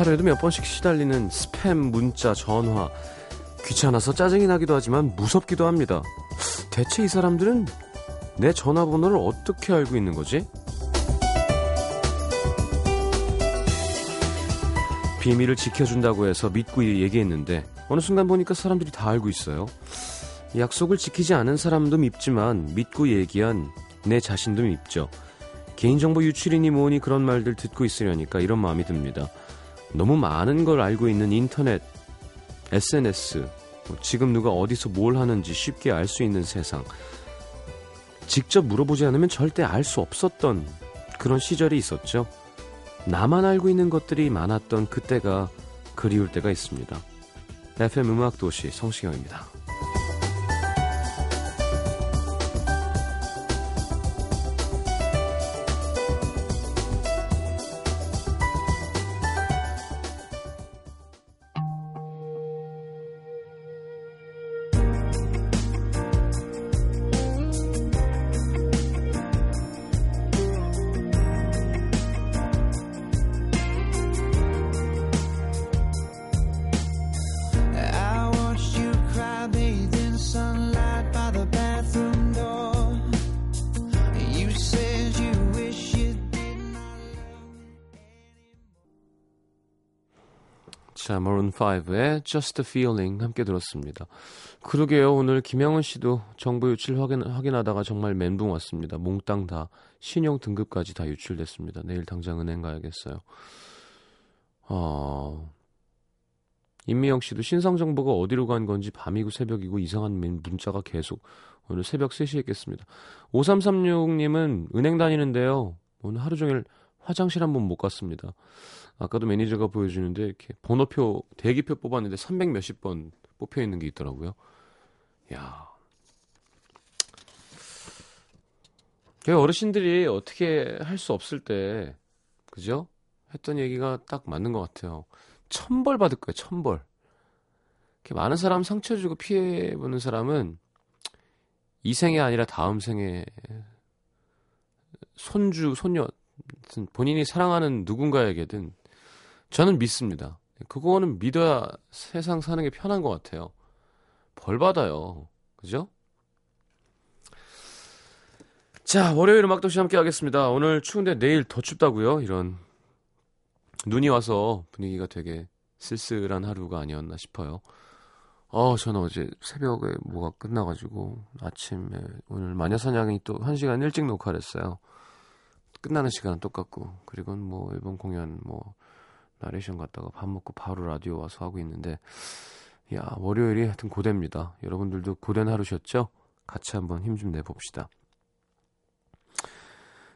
하루에도 몇 번씩 시달리는 스팸 문자, 전화. 귀찮아서 짜증이 나기도 하지만 무섭기도 합니다. 대체 이 사람들은 내 전화번호를 어떻게 알고 있는 거지? 비밀을 지켜준다고 해서 믿고 얘기했는데 어느 순간 보니까 사람들이 다 알고 있어요. 약속을 지키지 않은 사람도 밉지만 믿고 얘기한 내 자신도 밉죠. 개인정보 유출이니 뭐니 그런 말들 듣고 있으려니까 이런 마음이 듭니다. 너무 많은 걸 알고 있는 인터넷, SNS, 뭐 지금 누가 어디서 뭘 하는지 쉽게 알 수 있는 세상. 직접 물어보지 않으면 절대 알 수 없었던 그런 시절이 있었죠. 나만 알고 있는 것들이 많았던 그때가 그리울 때가 있습니다. FM 음악도시 성시경입니다. 5의 Just a Feeling 함께 들었습니다. 그러게요. 오늘 김영은 씨도 정보 유출 확인, 확인하다가 정말 멘붕 왔습니다. 몽땅 다 신용 등급까지 다 유출됐습니다. 내일 당장 은행 가야겠어요. 어... 임미영 씨도 신상 정보가 어디로 간 건지 밤이고 새벽이고 이상한 문자가 계속 오늘 새벽 3시에 했겠습니다. 5336님은 은행 다니는데요. 오늘 하루 종일 화장실 한 번 못 갔습니다. 아까도 매니저가 보여주는데 이렇게 번호표 대기표 뽑았는데 300 몇십 번 뽑혀 있는 게 있더라고요. 야. 어르신들이 어떻게 할 수 없을 때 그죠? 했던 얘기가 딱 맞는 것 같아요. 천벌 받을 거예요. 천벌. 이렇게 많은 사람 상처 주고 피해 보는 사람은 이 생이 아니라 다음 생에 손주, 손녀, 본인이 사랑하는 누군가에게든 저는 믿습니다. 그거는 믿어야 세상 사는 게 편한 것 같아요. 벌 받아요. 그죠? 자, 월요일 음악도시 함께 하겠습니다. 오늘 추운데 내일 더 춥다고요? 이런 눈이 와서 분위기가 되게 쓸쓸한 하루가 아니었나 싶어요. 어, 저는 어제 새벽에 뭐가 끝나가지고 아침에 오늘 마녀사냥이 또한 시간 일찍 녹화를 했어요. 끝나는 시간은 똑같고 그리고 뭐 일본 공연 뭐 나레이션 갔다가 밥 먹고 바로 라디오 와서 하고 있는데 야 월요일이 하여튼 고됩니다. 여러분들도 고된 하루셨죠? 같이 한번 힘 좀 내봅시다.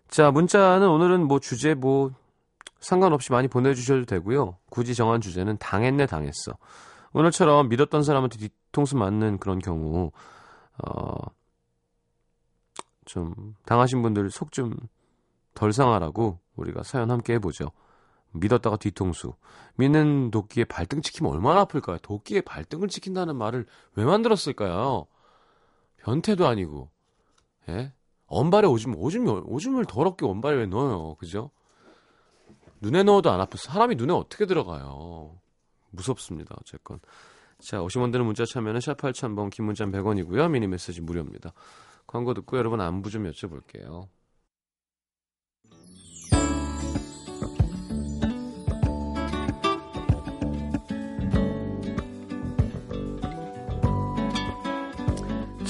자 문자는 오늘은 뭐 주제 뭐 상관없이 많이 보내주셔도 되고요. 굳이 정한 주제는 당했네 당했어. 오늘처럼 믿었던 사람한테 뒤통수 맞는 그런 경우 어, 좀 당하신 분들 속 좀 덜 상하라고 우리가 사연 함께 해보죠. 믿었다가 뒤통수. 믿는 도끼에 발등 찍히면 얼마나 아플까요? 도끼에 발등을 찍힌다는 말을 왜 만들었을까요? 변태도 아니고. 예? 언발에 오줌, 오줌, 오줌을 더럽게 원발에 왜 넣어요? 그죠? 눈에 넣어도 안 아프. 사람이 눈에 어떻게 들어가요? 무섭습니다. 어쨌건. 자, 50원 되는 문자 참여는 샵 8000번, 긴 문자 100원이고요. 미니 메시지 무료입니다. 광고 듣고 여러분 안부 좀 여쭤볼게요.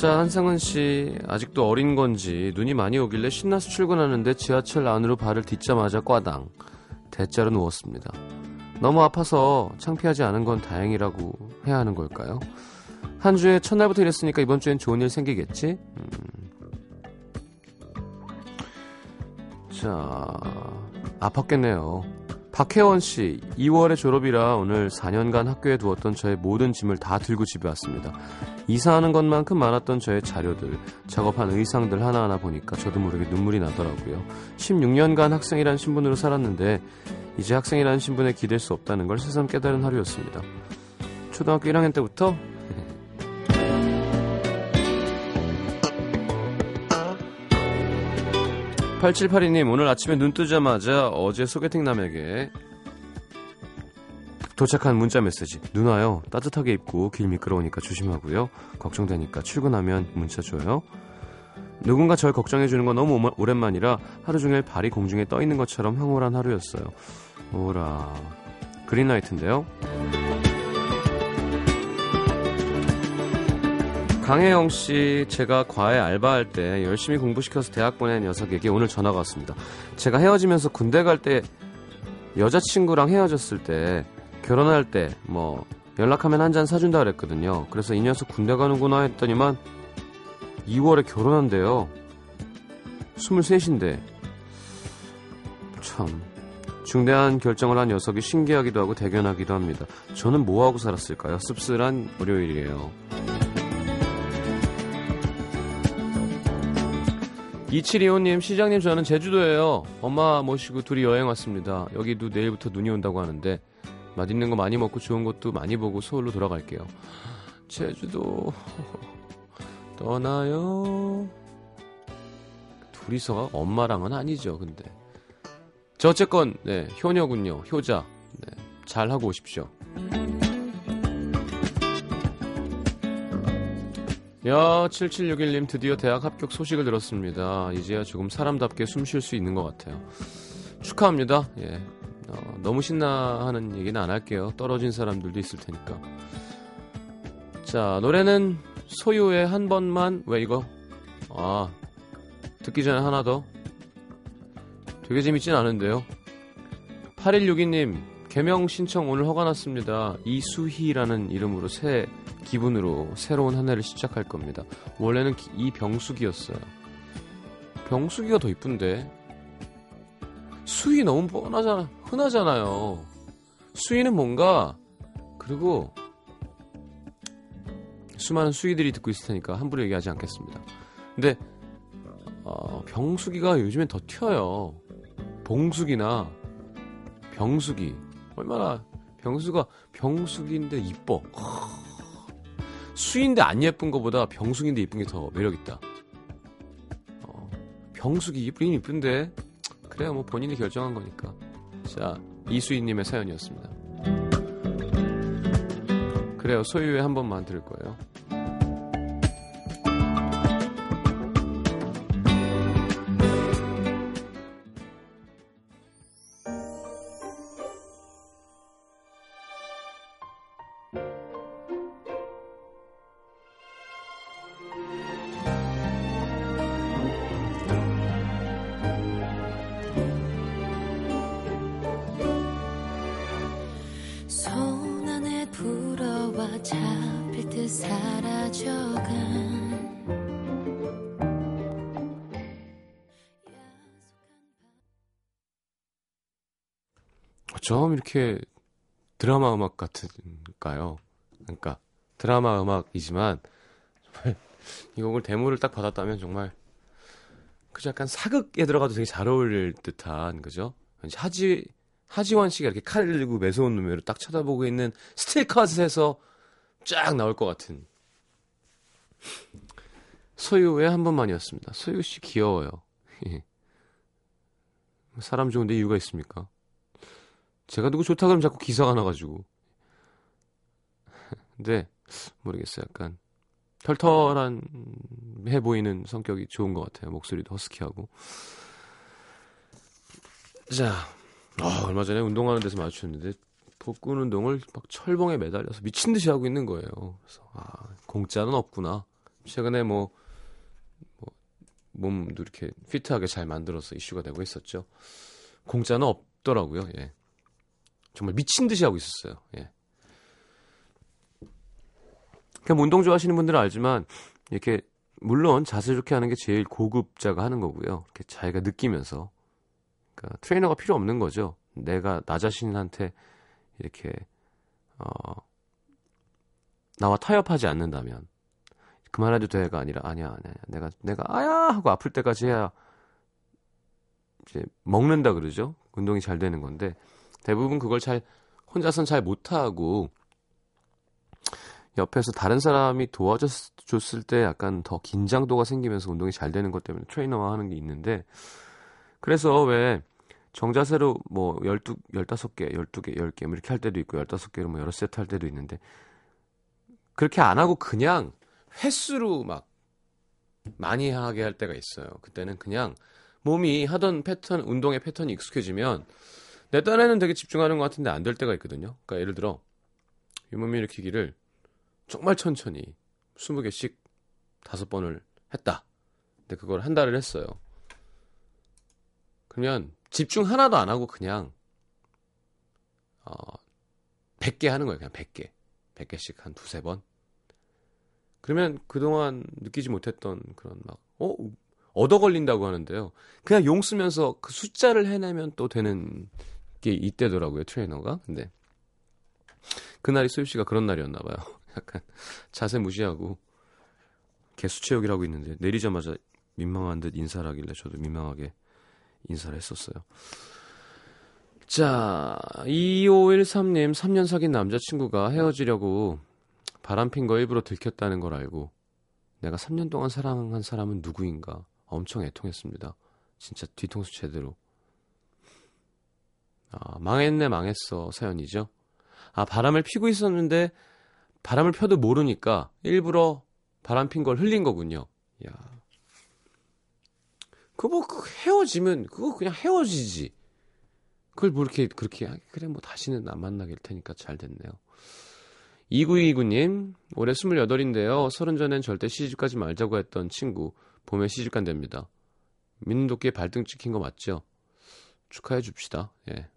자, 한상은 씨, 아직도 어린 건지 눈이 많이 오길래 신나서 출근하는데 지하철 안으로 발을 딛자마자 꽈당. 대자로 누웠습니다. 너무 아파서 창피하지 않은 건 다행이라고 해야 하는 걸까요? 한 주에 첫날부터 이랬으니까 이번 주엔 좋은 일 생기겠지? 음. 자, 아팠겠네요. 박혜원 씨, 2월에 졸업이라 오늘 4년간 학교에 두었던 저의 모든 짐을 다 들고 집에 왔습니다. 이사하는 것만큼 많았던 저의 자료들, 작업한 의상들 하나하나 보니까 저도 모르게 눈물이 나더라고요. 16년간 학생이란 신분으로 살았는데 이제 학생이라는 신분에 기댈 수 없다는 걸 새삼 깨달은 하루였습니다. 초등학교 1학년 때부터 8782님 오늘 아침에 눈 뜨자마자 어제 소개팅 남에게 도착한 문자 메시지. 누나요. 따뜻하게 입고 길 미끄러우니까 조심하고요. 걱정되니까 출근하면 문자 줘요. 누군가 절 걱정해주는 건 너무 오랜만이라 하루 종일 발이 공중에 떠 있는 것처럼 황홀한 하루였어요. 오라. 그린라이트인데요. 강혜영 씨, 제가 과외 알바할 때 열심히 공부시켜서 대학 보낸 녀석에게 오늘 전화가 왔습니다. 제가 헤어지면서 군대 갈 때 여자친구랑 헤어졌을 때 결혼할 때 뭐 연락하면 한 잔 사준다 그랬거든요. 그래서 이 녀석 군대 가는구나 했더니만 2월에 결혼한대요. 23인데 참 중대한 결정을 한 녀석이 신기하기도 하고 대견하기도 합니다. 저는 뭐하고 살았을까요? 씁쓸한 월요일이에요. 2725님, 시장님, 저는 제주도에요. 엄마 모시고 둘이 여행 왔습니다. 여기도 내일부터 눈이 온다고 하는데, 맛있는 거 많이 먹고 좋은 것도 많이 보고 서울로 돌아갈게요. 제주도, 떠나요. 둘이서 엄마랑은 아니죠, 근데. 저 어쨌건, 네, 효녀군요. 효자. 네, 잘 하고 오십시오. 야, 7761님 드디어 대학 합격 소식을 들었습니다. 이제야 조금 사람답게 숨 쉴 수 있는 것 같아요. 축하합니다. 예. 어, 너무 신나하는 얘기는 안 할게요. 떨어진 사람들도 있을 테니까. 자, 노래는 소유의 한 번만, 왜 이거? 아, 듣기 전에 하나 더. 되게 재밌진 않은데요. 8162님, 개명 신청 오늘 허가 났습니다. 이수희라는 이름으로 새 기분으로 새로운 한 해를 시작할 겁니다. 원래는 이 병숙이었어요. 병숙이가 더 이쁜데 수희 너무 뻔하잖아 흔하잖아요. 수희는 뭔가 그리고 수많은 수희들이 듣고 있을 테니까 함부로 얘기하지 않겠습니다. 근데 어, 병숙이가 요즘엔 더 튀어요. 봉숙이나 병숙이 얼마나 병수가 병숙인데 이뻐. 수인데 안 예쁜 것보다 병숙인데 이쁜 게 더 매력 있다. 어, 병숙이 이쁘긴 이쁜데, 그래야 뭐 본인이 결정한 거니까. 자, 이수인님의 사연이었습니다. 그래요, 소유의 한 번만 들을 거예요. 이렇게 드라마 음악 같을까요? 그러니까 드라마 음악이지만 정말 이 곡을 데모를 딱 받았다면 정말 그저 약간 사극에 들어가도 되게 잘 어울릴 듯한 그죠? 하지 하지원 씨가 이렇게 칼 들고 매서운 눈으로 딱 쳐다보고 있는 스틸컷에서 쫙 나올 것 같은 소유의 한 번만이었습니다. 소유 씨 귀여워요. 사람 좋은데 이유가 있습니까? 제가 누구 좋다 그러면 자꾸 기사가 나가지고. 근데 모르겠어요. 약간 털털한 해 보이는 성격이 좋은 것 같아요. 목소리도 허스키하고. 자, 아, 얼마 전에 운동하는 데서 마주쳤는데 복근 운동을 막 철봉에 매달려서 미친 듯이 하고 있는 거예요. 그래서 아, 공짜는 없구나. 최근에 뭐, 뭐 몸도 이렇게 피트하게 잘 만들어서 이슈가 되고 있었죠. 공짜는 없더라고요. 예. 정말 미친 듯이 하고 있었어요. 예. 그냥 운동 좋아하시는 분들은 알지만 이렇게 물론 자세 좋게 하는 게 제일 고급자가 하는 거고요. 이렇게 자기가 느끼면서 그러니까 트레이너가 필요 없는 거죠. 내가 나 자신한테 이렇게 어 나와 타협하지 않는다면 그만해도 돼가 아니라 아니야 아니야 내가 내가 아야 하고 아플 때까지 해야 이제 먹는다 그러죠. 운동이 잘 되는 건데 대부분 그걸 잘 혼자선 잘 못하고 옆에서 다른 사람이 도와줬을 때 약간 더 긴장도가 생기면서 운동이 잘 되는 것 때문에 트레이너와 하는 게 있는데 그래서 왜 정자세로 뭐 12, 15개, 12개, 10개 뭐 이렇게 할 때도 있고 15개로 뭐 여러 세트 할 때도 있는데 그렇게 안 하고 그냥 횟수로 막 많이 하게 할 때가 있어요. 그때는 그냥 몸이 하던 패턴, 운동의 패턴이 익숙해지면 내 딴에는 되게 집중하는 것 같은데 안 될 때가 있거든요. 그러니까 예를 들어 유몸 일으키기를 정말 천천히 20개씩 다섯 번을 했다. 근데 그걸 한 달을 했어요. 그러면 집중 하나도 안 하고 그냥 어 100개 하는 거예요. 그냥 100개. 100개씩 한 두세 번. 그러면 그동안 느끼지 못했던 그런 막, 어? 얻어 걸린다고 하는데요. 그냥 용 쓰면서 그 숫자를 해내면 또 되는 게 이때더라고요, 트레이너가. 근데 그날이 소유 씨가 그런 날이었나 봐요. 약간 자세 무시하고 개수 하고 있는데 내리자마자 민망한 듯 인사를 하길래 저도 민망하게 인사를 했었어요. 자, 2513님 3년 사귄 남자친구가 헤어지려고 바람핀 거 일부러 들켰다는 걸 알고 내가 3년 동안 사랑한 사람은 누구인가 엄청 애통했습니다. 진짜 뒤통수 제대로. 아, 망했네 망했어 사연이죠. 아 바람을 피고 있었는데 바람을 펴도 모르니까 일부러 바람 핀 걸 흘린 거군요. 야. 그거 뭐그 헤어지면 그거 그냥 헤어지지. 그걸 뭐 이렇게 그렇게 그래 뭐 다시는 안 만나게 될 테니까 잘 됐네요. 2929님, 올해 28인데요. 서른 전엔 절대 시집가지 말자고 했던 친구, 봄에 시집 간답니다. 믿는 도끼에 발등 찍힌 거 맞죠? 축하해 줍시다. 예.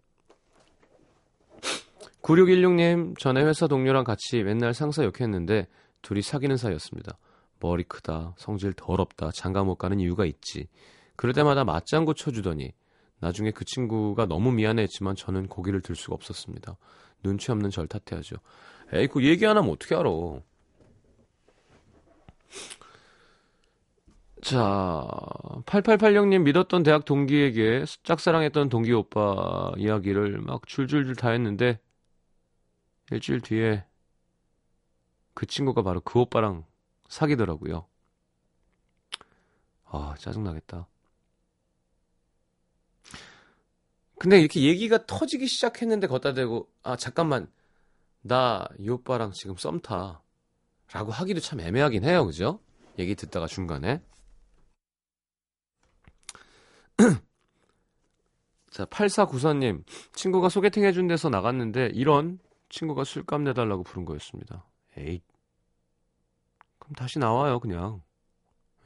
9616님, 전에 회사 동료랑 같이 맨날 상사 욕했는데 둘이 사귀는 사이였습니다. 머리 크다, 성질 더럽다, 장가 못 가는 이유가 있지. 그럴 때마다 맞장구 쳐주더니 나중에 그 친구가 너무 미안해했지만 저는 고기를 들 수가 없었습니다. 눈치 없는 절 탓해야죠. 에이, 그 얘기 안 하면 어떻게 알아. 자, 8886님 믿었던 대학 동기에게 짝사랑했던 동기 오빠 이야기를 막 줄줄줄 다 했는데 일주일 뒤에 그 친구가 바로 그 오빠랑 사귀더라고요. 아, 짜증나겠다. 근데 이렇게 얘기가 터지기 시작했는데 걷다 대고, 아, 잠깐만. 나 이 오빠랑 지금 썸 타. 라고 하기도 참 애매하긴 해요. 그죠? 얘기 듣다가 중간에. 자, 8494님. 친구가 소개팅 해준 데서 나갔는데, 이런 친구가 술값 내달라고 부른 거였습니다. 에이. 그럼 다시 나와요, 그냥.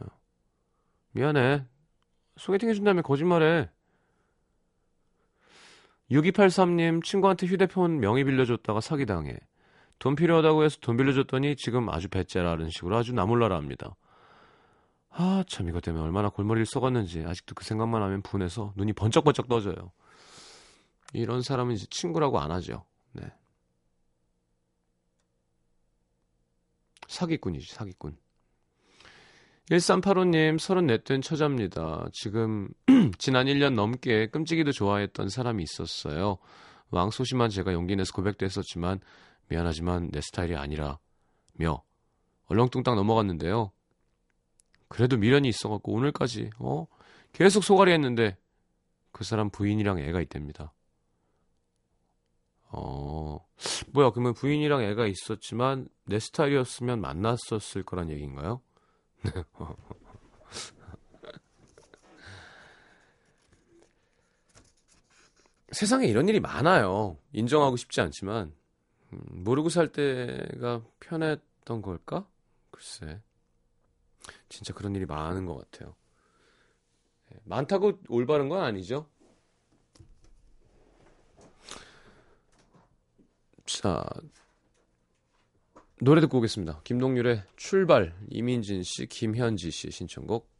어. 미안해. 소개팅 해준다며 거짓말해. 6283님, 친구한테 휴대폰 명의 빌려줬다가 사기당해. 돈 필요하다고 해서 돈 빌려줬더니 지금 아주 배째라는 식으로 아주 나몰라라 합니다. 아, 참, 이것 때문에 얼마나 골머리를 썩었는지 아직도 그 생각만 하면 분해서 눈이 번쩍번쩍 떠져요. 이런 사람은 이제 친구라고 안 하죠. 네. 사기꾼이지, 사기꾼. 1385님, 34된 처자입니다. 지금, 지난 1년 넘게 끔찍이도 좋아했던 사람이 있었어요. 왕소심한 제가 용기 내서 고백도 했었지만, 미안하지만 내 스타일이 아니라, 며, 얼렁뚱땅 넘어갔는데요. 그래도 미련이 있어갖고 오늘까지, 어? 계속 소가리 했는데, 그 사람 부인이랑 애가 있답니다. 어, 뭐야, 그러면 부인이랑 애가 있었지만, 내 스타일이었으면 만났었을 거란 얘기인가요? 세상에 이런 일이 많아요. 인정하고 싶지 않지만 음, 모르고 살 때가 편했던 걸까? 글쎄, 진짜 그런 일이 많은 것 같아요. 네, 많다고 올바른 건 아니죠. 자, 노래 듣고 오겠습니다. 김동률의 출발, 이민진 씨, 김현지 씨 신청곡.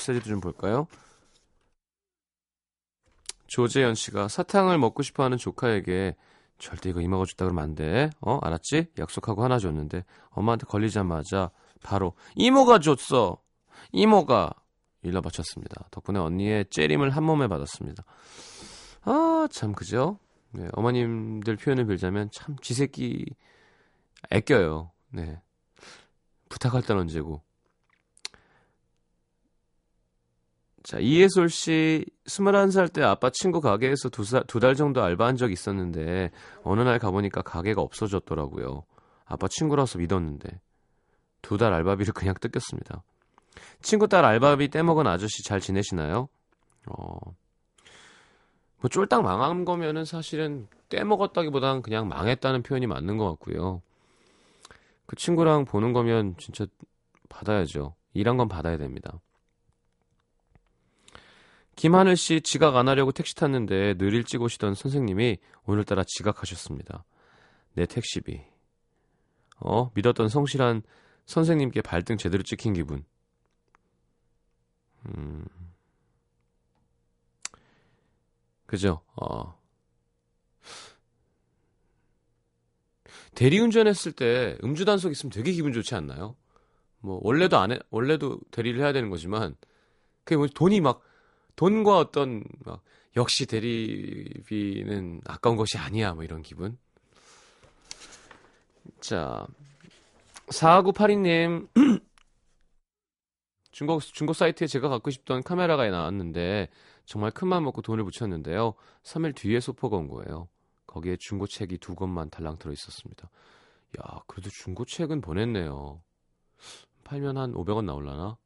메시지도 좀 볼까요? 조재현 씨가 사탕을 먹고 싶어 하는 조카에게 절대 이거 이모가 줬다 그러면 안 돼. 어, 알았지? 약속하고 하나 줬는데 엄마한테 걸리자마자 바로 이모가 줬어. 이모가 일러 바쳤습니다. 덕분에 언니의 째림을 한 몸에 받았습니다. 아, 참 그죠? 네, 어머님들 표현을 빌자면 참 지새끼 애껴요. 네. 부탁할 땐 언제고. 자, 이예솔 씨, 21살 때 아빠 친구 가게에서 두, 두 달 정도 알바한 적 있었는데, 어느 날 가보니까 가게가 없어졌더라고요. 아빠 친구라서 믿었는데, 두 달 알바비를 그냥 뜯겼습니다. 친구 딸 알바비 떼먹은 아저씨 잘 지내시나요? 어, 뭐 쫄딱 망한 거면은 사실은 떼먹었다기보단 그냥 망했다는 표현이 맞는 것 같고요. 그 친구랑 보는 거면 진짜 받아야죠. 일한 건 받아야 됩니다. 김하늘 씨 지각 안 하려고 택시 탔는데 늘 일찍 오시던 선생님이 오늘따라 지각하셨습니다. 내 택시비. 어, 믿었던 성실한 선생님께 발등 제대로 찍힌 기분. 음. 그죠? 어. 대리운전 했을 때 음주 단속 있으면 되게 기분 좋지 않나요? 뭐 원래도 안 해, 원래도 대리를 해야 되는 거지만 그게 뭐 돈이 막 돈과 어떤 막 역시 대리비는 아까운 것이 아니야 뭐 이런 기분. 자, 4982님 중고 중고 사이트에 제가 갖고 싶던 카메라가 나왔는데 정말 큰맘 먹고 돈을 붙였는데요. 3일 뒤에 소포가 온 거예요. 거기에 중고책이 두 권만 달랑 들어 있었습니다. 야, 그래도 중고책은 보냈네요. 팔면 한 500원 나올라나?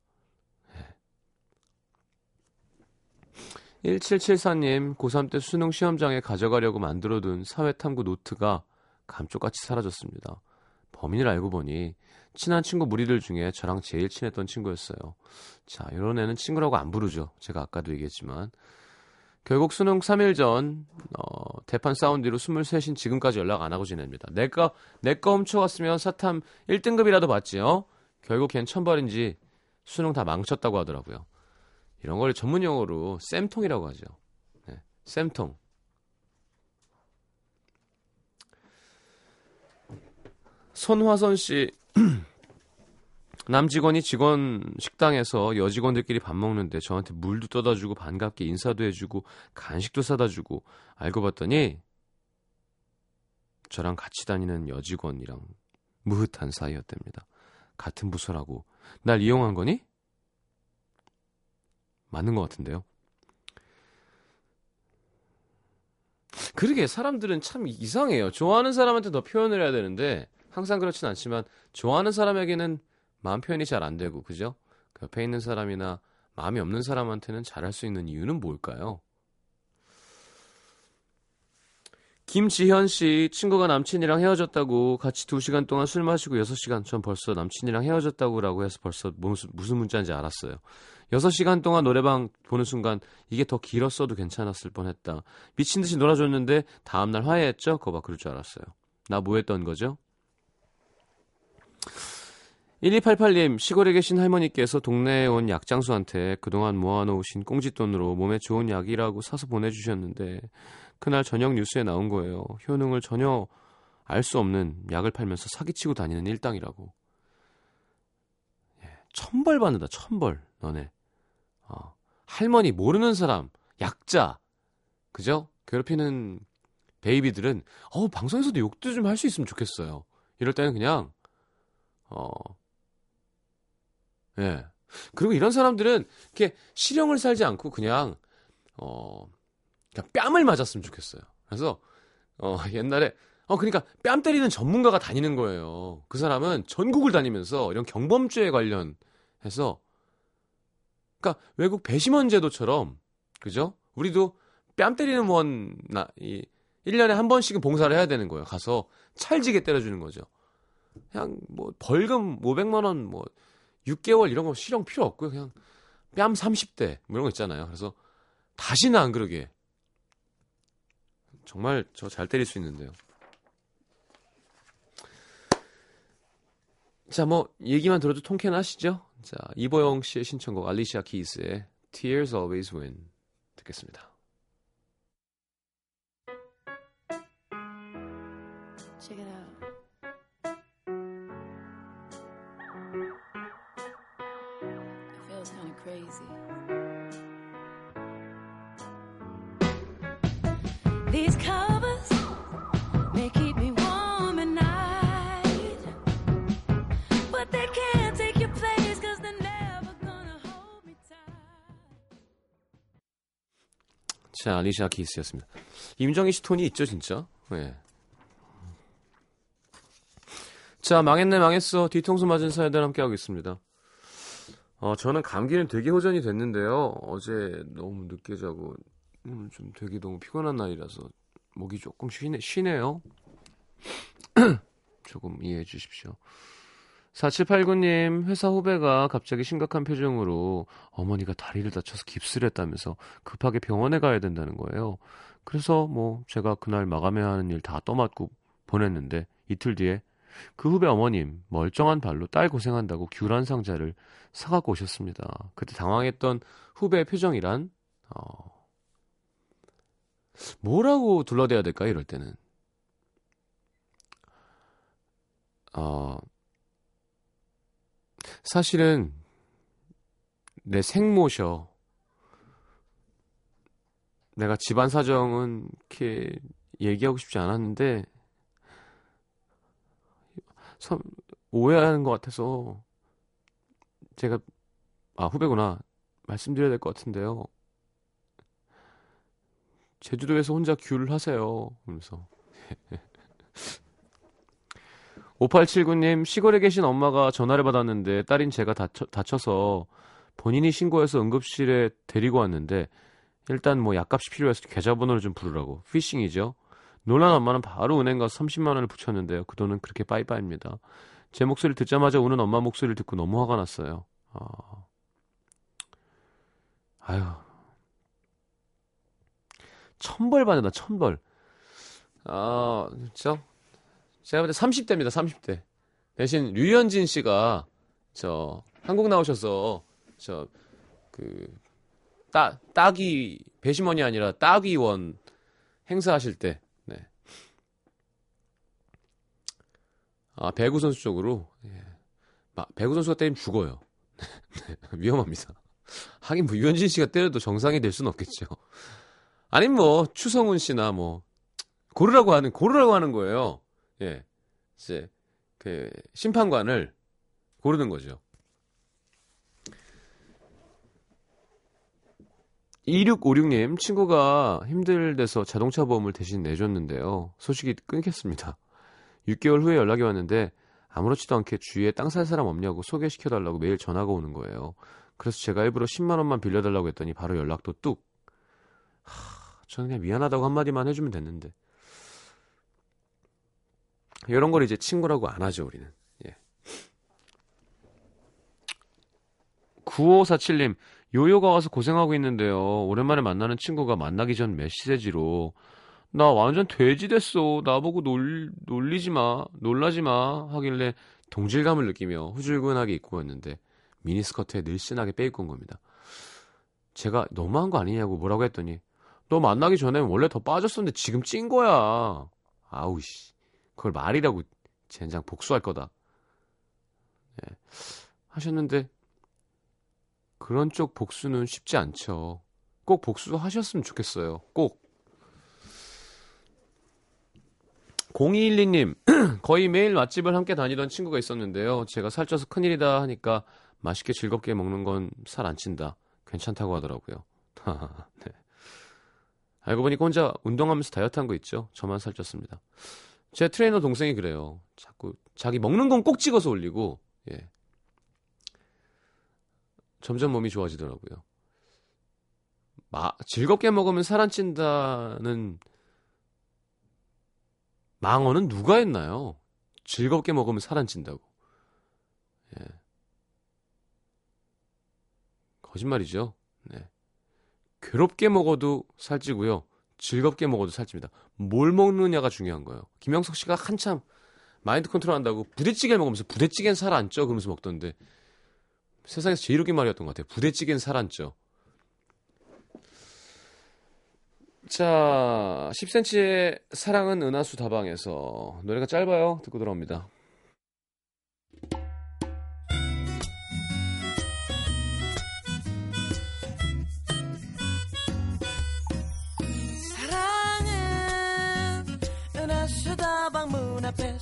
1774님, 고3 때 수능 시험장에 가져가려고 만들어둔 사회탐구 노트가 감쪽같이 사라졌습니다. 범인을 알고 보니 친한 친구 무리들 중에 저랑 제일 친했던 친구였어요. 자, 이런 애는 친구라고 안 부르죠. 제가 아까도 얘기했지만. 결국 수능 3일 전, 어, 대판 싸운 뒤로 23인 지금까지 연락 안 하고 지냅니다. 내가, 내거 훔쳐갔으면 사탐 1등급이라도 받지요? 결국 걘 천벌인지 수능 다 망쳤다고 하더라고요. 이런 걸 전문 용어로 쌤통이라고 하죠. 네, 쌤통. 손화선 씨 남직원이 직원 식당에서 여직원들끼리 밥 먹는데 저한테 물도 떠다 주고 반갑게 인사도 해주고 간식도 사다 주고 알고 봤더니 저랑 같이 다니는 여직원이랑 무흐한 사이였답니다. 같은 부서라고 날 이용한 거니? 맞는 것 같은데요. 그러게 사람들은 참 이상해요. 좋아하는 사람한테 더 표현을 해야 되는데 항상 그렇진 않지만 좋아하는 사람에게는 마음 표현이 잘 안 되고 그죠? 그 옆에 있는 사람이나 마음이 없는 사람한테는 잘할 수 있는 이유는 뭘까요? 김지현 씨 친구가 남친이랑 헤어졌다고 같이 2시간 동안 술 마시고 6시간 전 벌써 남친이랑 헤어졌다고라고 해서 벌써 무슨 무슨 문자인지 알았어요. 6시간 동안 노래방 보는 순간 이게 더 길었어도 괜찮았을 뻔했다. 미친 듯이 놀아줬는데 다음 날 화해했죠? 그거 봐 그럴 줄 알았어요. 나 뭐 했던 거죠? 1288님, 시골에 계신 할머니께서 동네에 온 약장수한테 그동안 모아놓으신 꽁짓돈으로 몸에 좋은 약이라고 사서 보내주셨는데, 그날 저녁 뉴스에 나온 거예요. 효능을 전혀 알 수 없는 약을 팔면서 사기치고 다니는 일당이라고. 예, 천벌 받는다, 천벌, 너네. 어, 할머니, 모르는 사람, 약자, 그죠? 괴롭히는 베이비들은, 어 방송에서도 욕도 좀 할 수 있으면 좋겠어요. 이럴 때는 그냥, 어, 예. 그리고 이런 사람들은 이렇게 실형을 살지 않고 그냥 어 그냥 뺨을 맞았으면 좋겠어요. 그래서 어 옛날에 어 그러니까 뺨 때리는 전문가가 다니는 거예요. 그 사람은 전국을 다니면서 이런 경범죄에 관련해서 그러니까 외국 배심원 제도처럼 그죠? 우리도 뺨 때리는 원이 1년에 한 번씩은 봉사를 해야 되는 거예요. 가서 찰지게 때려 주는 거죠. 그냥 뭐 벌금 500만 원 뭐 6개월 이런 거 실형 필요 없고요. 그냥 뺨 30대 뭐 이런 거 있잖아요. 그래서 다시는 안 그러게. 정말 저 잘 때릴 수 있는데요. 자, 뭐 얘기만 들어도 통쾌는 하시죠? 자, 이보영 씨의 신청곡 알리시아 키스의 Tears Always Win 듣겠습니다. 자, 알리샤 키스였습니다. 임정희 씨 톤이 있죠, 진짜? 네. 자, 망했네, 망했어. 뒤통수 맞은 사연들 함께하고 있습니다. 어, 저는 감기는 되게 호전이 됐는데요. 어제 너무 늦게 자고, 음, 좀 되게 너무 피곤한 날이라서, 목이 조금 쉬네, 쉬네요. 조금 이해해 주십시오. 4789님, 회사 후배가 갑자기 심각한 표정으로 어머니가 다리를 다쳐서 깁스를 했다면서 급하게 병원에 가야 된다는 거예요. 그래서 뭐 제가 그날 마감해야 하는 일 다 떠맡고 보냈는데 이틀 뒤에 그 후배 어머님 멀쩡한 발로 딸 고생한다고 귤한 상자를 사갖고 오셨습니다. 그때 당황했던 후배의 표정이란 어, 뭐라고 둘러대야 될까 이럴 때는 어, 사실은 내 생모셔 내가 집안 사정은 이렇게 얘기하고 싶지 않았는데 참 오해하는 것 같아서 제가 아 후배구나 말씀드려야 될 것 같은데요. 제주도에서 혼자 귤 하세요. 그러면서 5879님 시골에 계신 엄마가 전화를 받았는데 딸인 제가 다쳐, 다쳐서 본인이 신고해서 응급실에 데리고 왔는데 일단 뭐 약값이 필요해서 계좌번호를 좀 부르라고 피싱이죠. 놀란 엄마는 바로 은행 가서 30만 원을 붙였는데요. 그 돈은 그렇게 빠이빠이입니다. 제 목소리를 듣자마자 우는 엄마 목소리를 듣고 너무 화가 났어요. 아... 아유. 천벌 받는다, 천벌. 아, 저, 제가 볼 때 30대입니다, 30대. 대신 류현진 씨가, 저, 한국 나오셔서, 저, 그, 따, 따기, 배심원이 아니라 따기원 행사하실 때, 아, 배구 선수 쪽으로 예. 배구 선수가 때리면 죽어요. 네, 위험합니다. 하긴 뭐 유현진 씨가 때려도 정상이 될 수는 없겠죠. 아니면 뭐 추성훈 씨나 뭐 고르라고 하는 고르라고 하는 거예요. 예. 이제 그 심판관을 고르는 거죠. 2656님, 친구가 힘들대서 자동차 보험을 대신 내줬는데요. 소식이 끊겼습니다. 6개월 후에 연락이 왔는데 아무렇지도 않게 주위에 땅 살 사람 없냐고 소개시켜달라고 매일 전화가 오는 거예요. 그래서 제가 일부러 10만 원만 빌려달라고 했더니 바로 연락도 뚝. 하, 저는 그냥 미안하다고 한마디만 해주면 됐는데. 이런 걸 이제 친구라고 안 하죠, 우리는. 예. 9547님, 요요가 와서 고생하고 있는데요. 오랜만에 만나는 친구가 만나기 전 메시지로 나 완전 돼지 됐어. 나보고 놀, 놀리지 마. 놀라지 마. 하길래 동질감을 느끼며 후줄근하게 입고 왔는데 미니스커트에 늘씬하게 빼입고 온 겁니다. 제가 너무한 거 아니냐고 뭐라고 했더니 너 만나기 전에 원래 더 빠졌었는데 지금 찐 거야. 아우 씨. 그걸 말이라고 젠장 복수할 거다. 네. 하셨는데 그런 쪽 복수는 쉽지 않죠. 꼭 복수하셨으면 좋겠어요. 꼭. 0212님, 거의 매일 맛집을 함께 다니던 친구가 있었는데요. 제가 살쪄서 큰일이다 하니까 맛있게 즐겁게 먹는 건 살 안 찐다. 괜찮다고 하더라고요. 네. 알고 보니까 혼자 운동하면서 다이어트 한 거 있죠. 저만 살쪘습니다. 제 트레이너 동생이 그래요. 자꾸 자기 먹는 건 꼭 찍어서 올리고, 예. 점점 몸이 좋아지더라고요. 마, 즐겁게 먹으면 살 안 찐다는 망어는 누가 했나요? 즐겁게 먹으면 살 안 찐다고. 예. 거짓말이죠. 네. 괴롭게 먹어도 살찌고요. 즐겁게 먹어도 살찝니다. 뭘 먹느냐가 중요한 거예요. 김영석 씨가 한참 마인드 컨트롤 한다고 부대찌개 먹으면서 부대찌개는 살 안 쪄 그러면서 먹던데 세상에서 제일 웃긴 말이었던 것 같아요. 부대찌개는 살 안 쪄. 자, 10cm의 사랑은 은하수 다방에서 노래가 짧아요. 듣고 들어옵니다.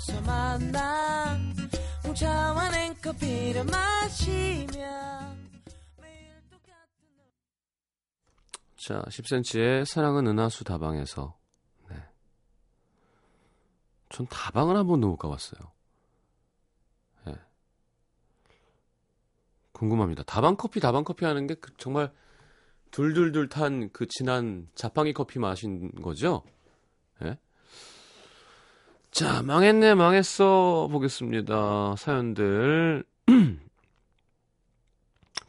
앞에서 만나 홍차와 냉커피를 마시며 자, 10cm의 사랑은 은하수 다방에서 네. 전 다방을 한 번도 못 가봤어요. 네. 궁금합니다. 다방 커피, 다방 커피 하는 게 그 정말 둘둘둘 탄 그 진한 자판기 커피 마신 거죠? 네? 자, 망했네, 망했어. 보겠습니다. 사연들.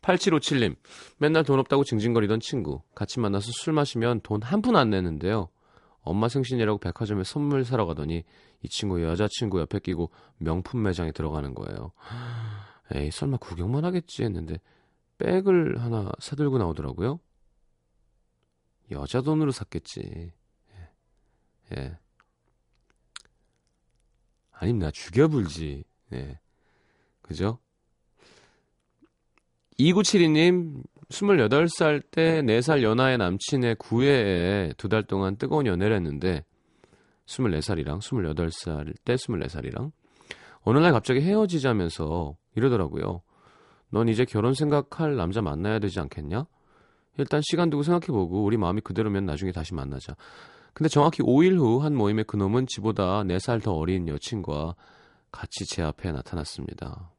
8757님. 맨날 돈 없다고 징징거리던 친구. 같이 만나서 술 마시면 돈 한 푼 안 내는데요. 엄마 생신이라고 백화점에 선물 사러 가더니 이 친구 여자친구 옆에 끼고 명품 매장에 들어가는 거예요. 에이, 설마 구경만 하겠지 했는데 백을 하나 사들고 나오더라고요. 여자 돈으로 샀겠지. 예. 예. 아닙니다. 죽여불지. 네. 그죠? 2972님, 28살 때 4살 연하의 남친의 구애에 두 달 동안 뜨거운 연애를 했는데, 24살이랑, 28살 때 24살이랑, 어느 날 갑자기 헤어지자면서 이러더라고요. 넌 이제 결혼 생각할 남자 만나야 되지 않겠냐? 일단 시간 두고 생각해보고, 우리 마음이 그대로면 나중에 다시 만나자. 근데 정확히 5일 후 한 모임에 그놈은 지보다 4살 더 어린 여친과 같이 제 앞에 나타났습니다.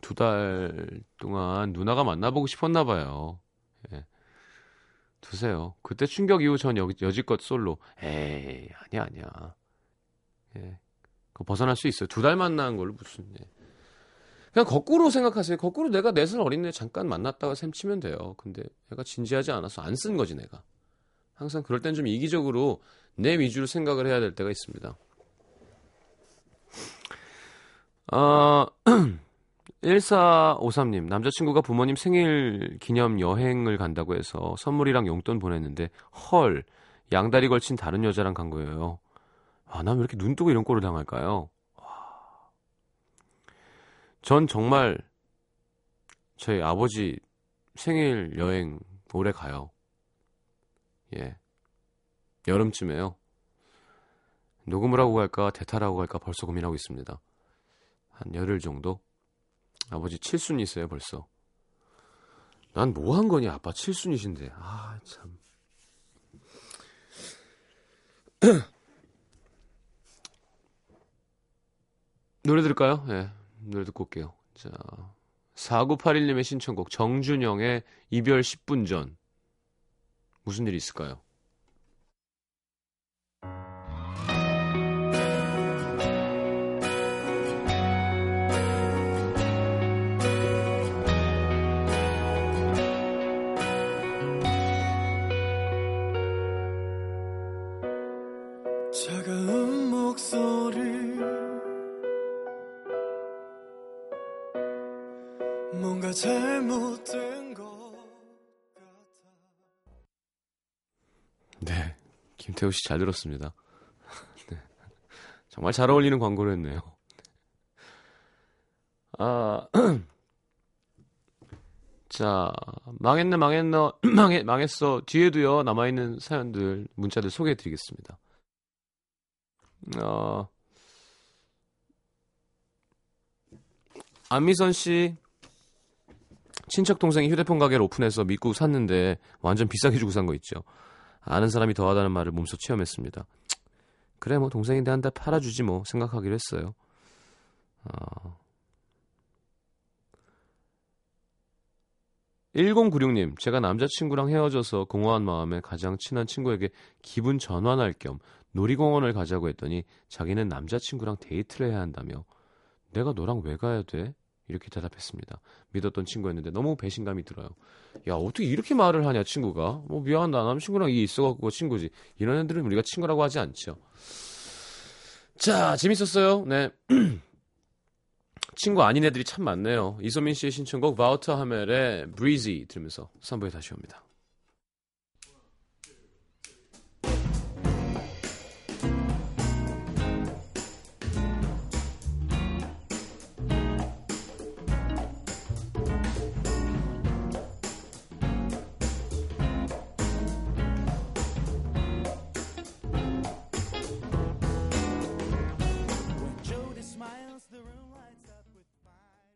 두 달 동안 누나가 만나보고 싶었나 봐요. 예. 두세요. 그때 충격 이후 전 여, 여지껏 솔로. 에이, 아니야, 아니야. 예. 그 벗어날 수 있어요. 두 달 만난 걸로 무슨. 예. 그냥 거꾸로 생각하세요. 거꾸로 내가 4살 어린 애 잠깐 만났다가 셈 치면 돼요. 근데 내가 진지하지 않아서 안 쓴 거지, 내가. 항상 그럴 땐 좀 이기적으로 내 위주로 생각을 해야 될 때가 있습니다. 아, 1453님, 남자친구가 부모님 생일 기념 여행을 간다고 해서 선물이랑 용돈 보냈는데, 헐, 양다리 걸친 다른 여자랑 간 거예요. 아, 난 왜 이렇게 눈 뜨고 이런 꼴을 당할까요? 와. 전 정말 저희 아버지 생일 여행 오래 가요. 예. 여름쯤에요. 녹음을 하고 갈까, 대타라고 갈까 벌써 고민하고 있습니다. 한 열흘 정도? 아버지 칠순이세요, 벌써. 난 뭐 한 거니? 아빠 칠순이신데. 아, 참. 노래 들을까요? 예. 네, 노래 듣고 올게요. 자. 4981님의 신청곡 정준영의 이별 10분 전. 무슨 일이 있을까요? 차가운 목소리 뭔가 잘못된 김태우 씨잘 들었습니다. 네. 정말 잘 어울리는 광고를 했네요. 아, 자, 망했네, 망했너, 망했, 망했어. 뒤에도요, 남아있는 사연들, 문자들 소개해 드리겠습니다. 어, 안미선 씨, 친척 동생이 휴대폰 가게를 오픈해서 믿고 샀는데 완전 비싸게 주고 산 거 있죠. 아는 사람이 더하다는 말을 몸소 체험했습니다. 그래 뭐 동생인데 한 달 팔아주지 뭐 생각하기로 했어요. 어... 1096님, 제가 남자친구랑 헤어져서 공허한 마음에 가장 친한 친구에게 기분 전환할 겸 놀이공원을 가자고 했더니 자기는 남자친구랑 데이트를 해야 한다며 내가 너랑 왜 가야 돼? 이렇게 대답했습니다. 믿었던 친구였는데 너무 배신감이 들어요. 야 어떻게 이렇게 말을 하냐 친구가. 뭐 미안하다 남친구랑 이 있어갖고 친구지. 이런 애들은 우리가 친구라고 하지 않죠. 자, 재밌었어요. 네. 친구 아닌 애들이 참 많네요. 이소민 씨의 신청곡 바우터 하멜의 Breezy 들으면서 3부에 다시 옵니다.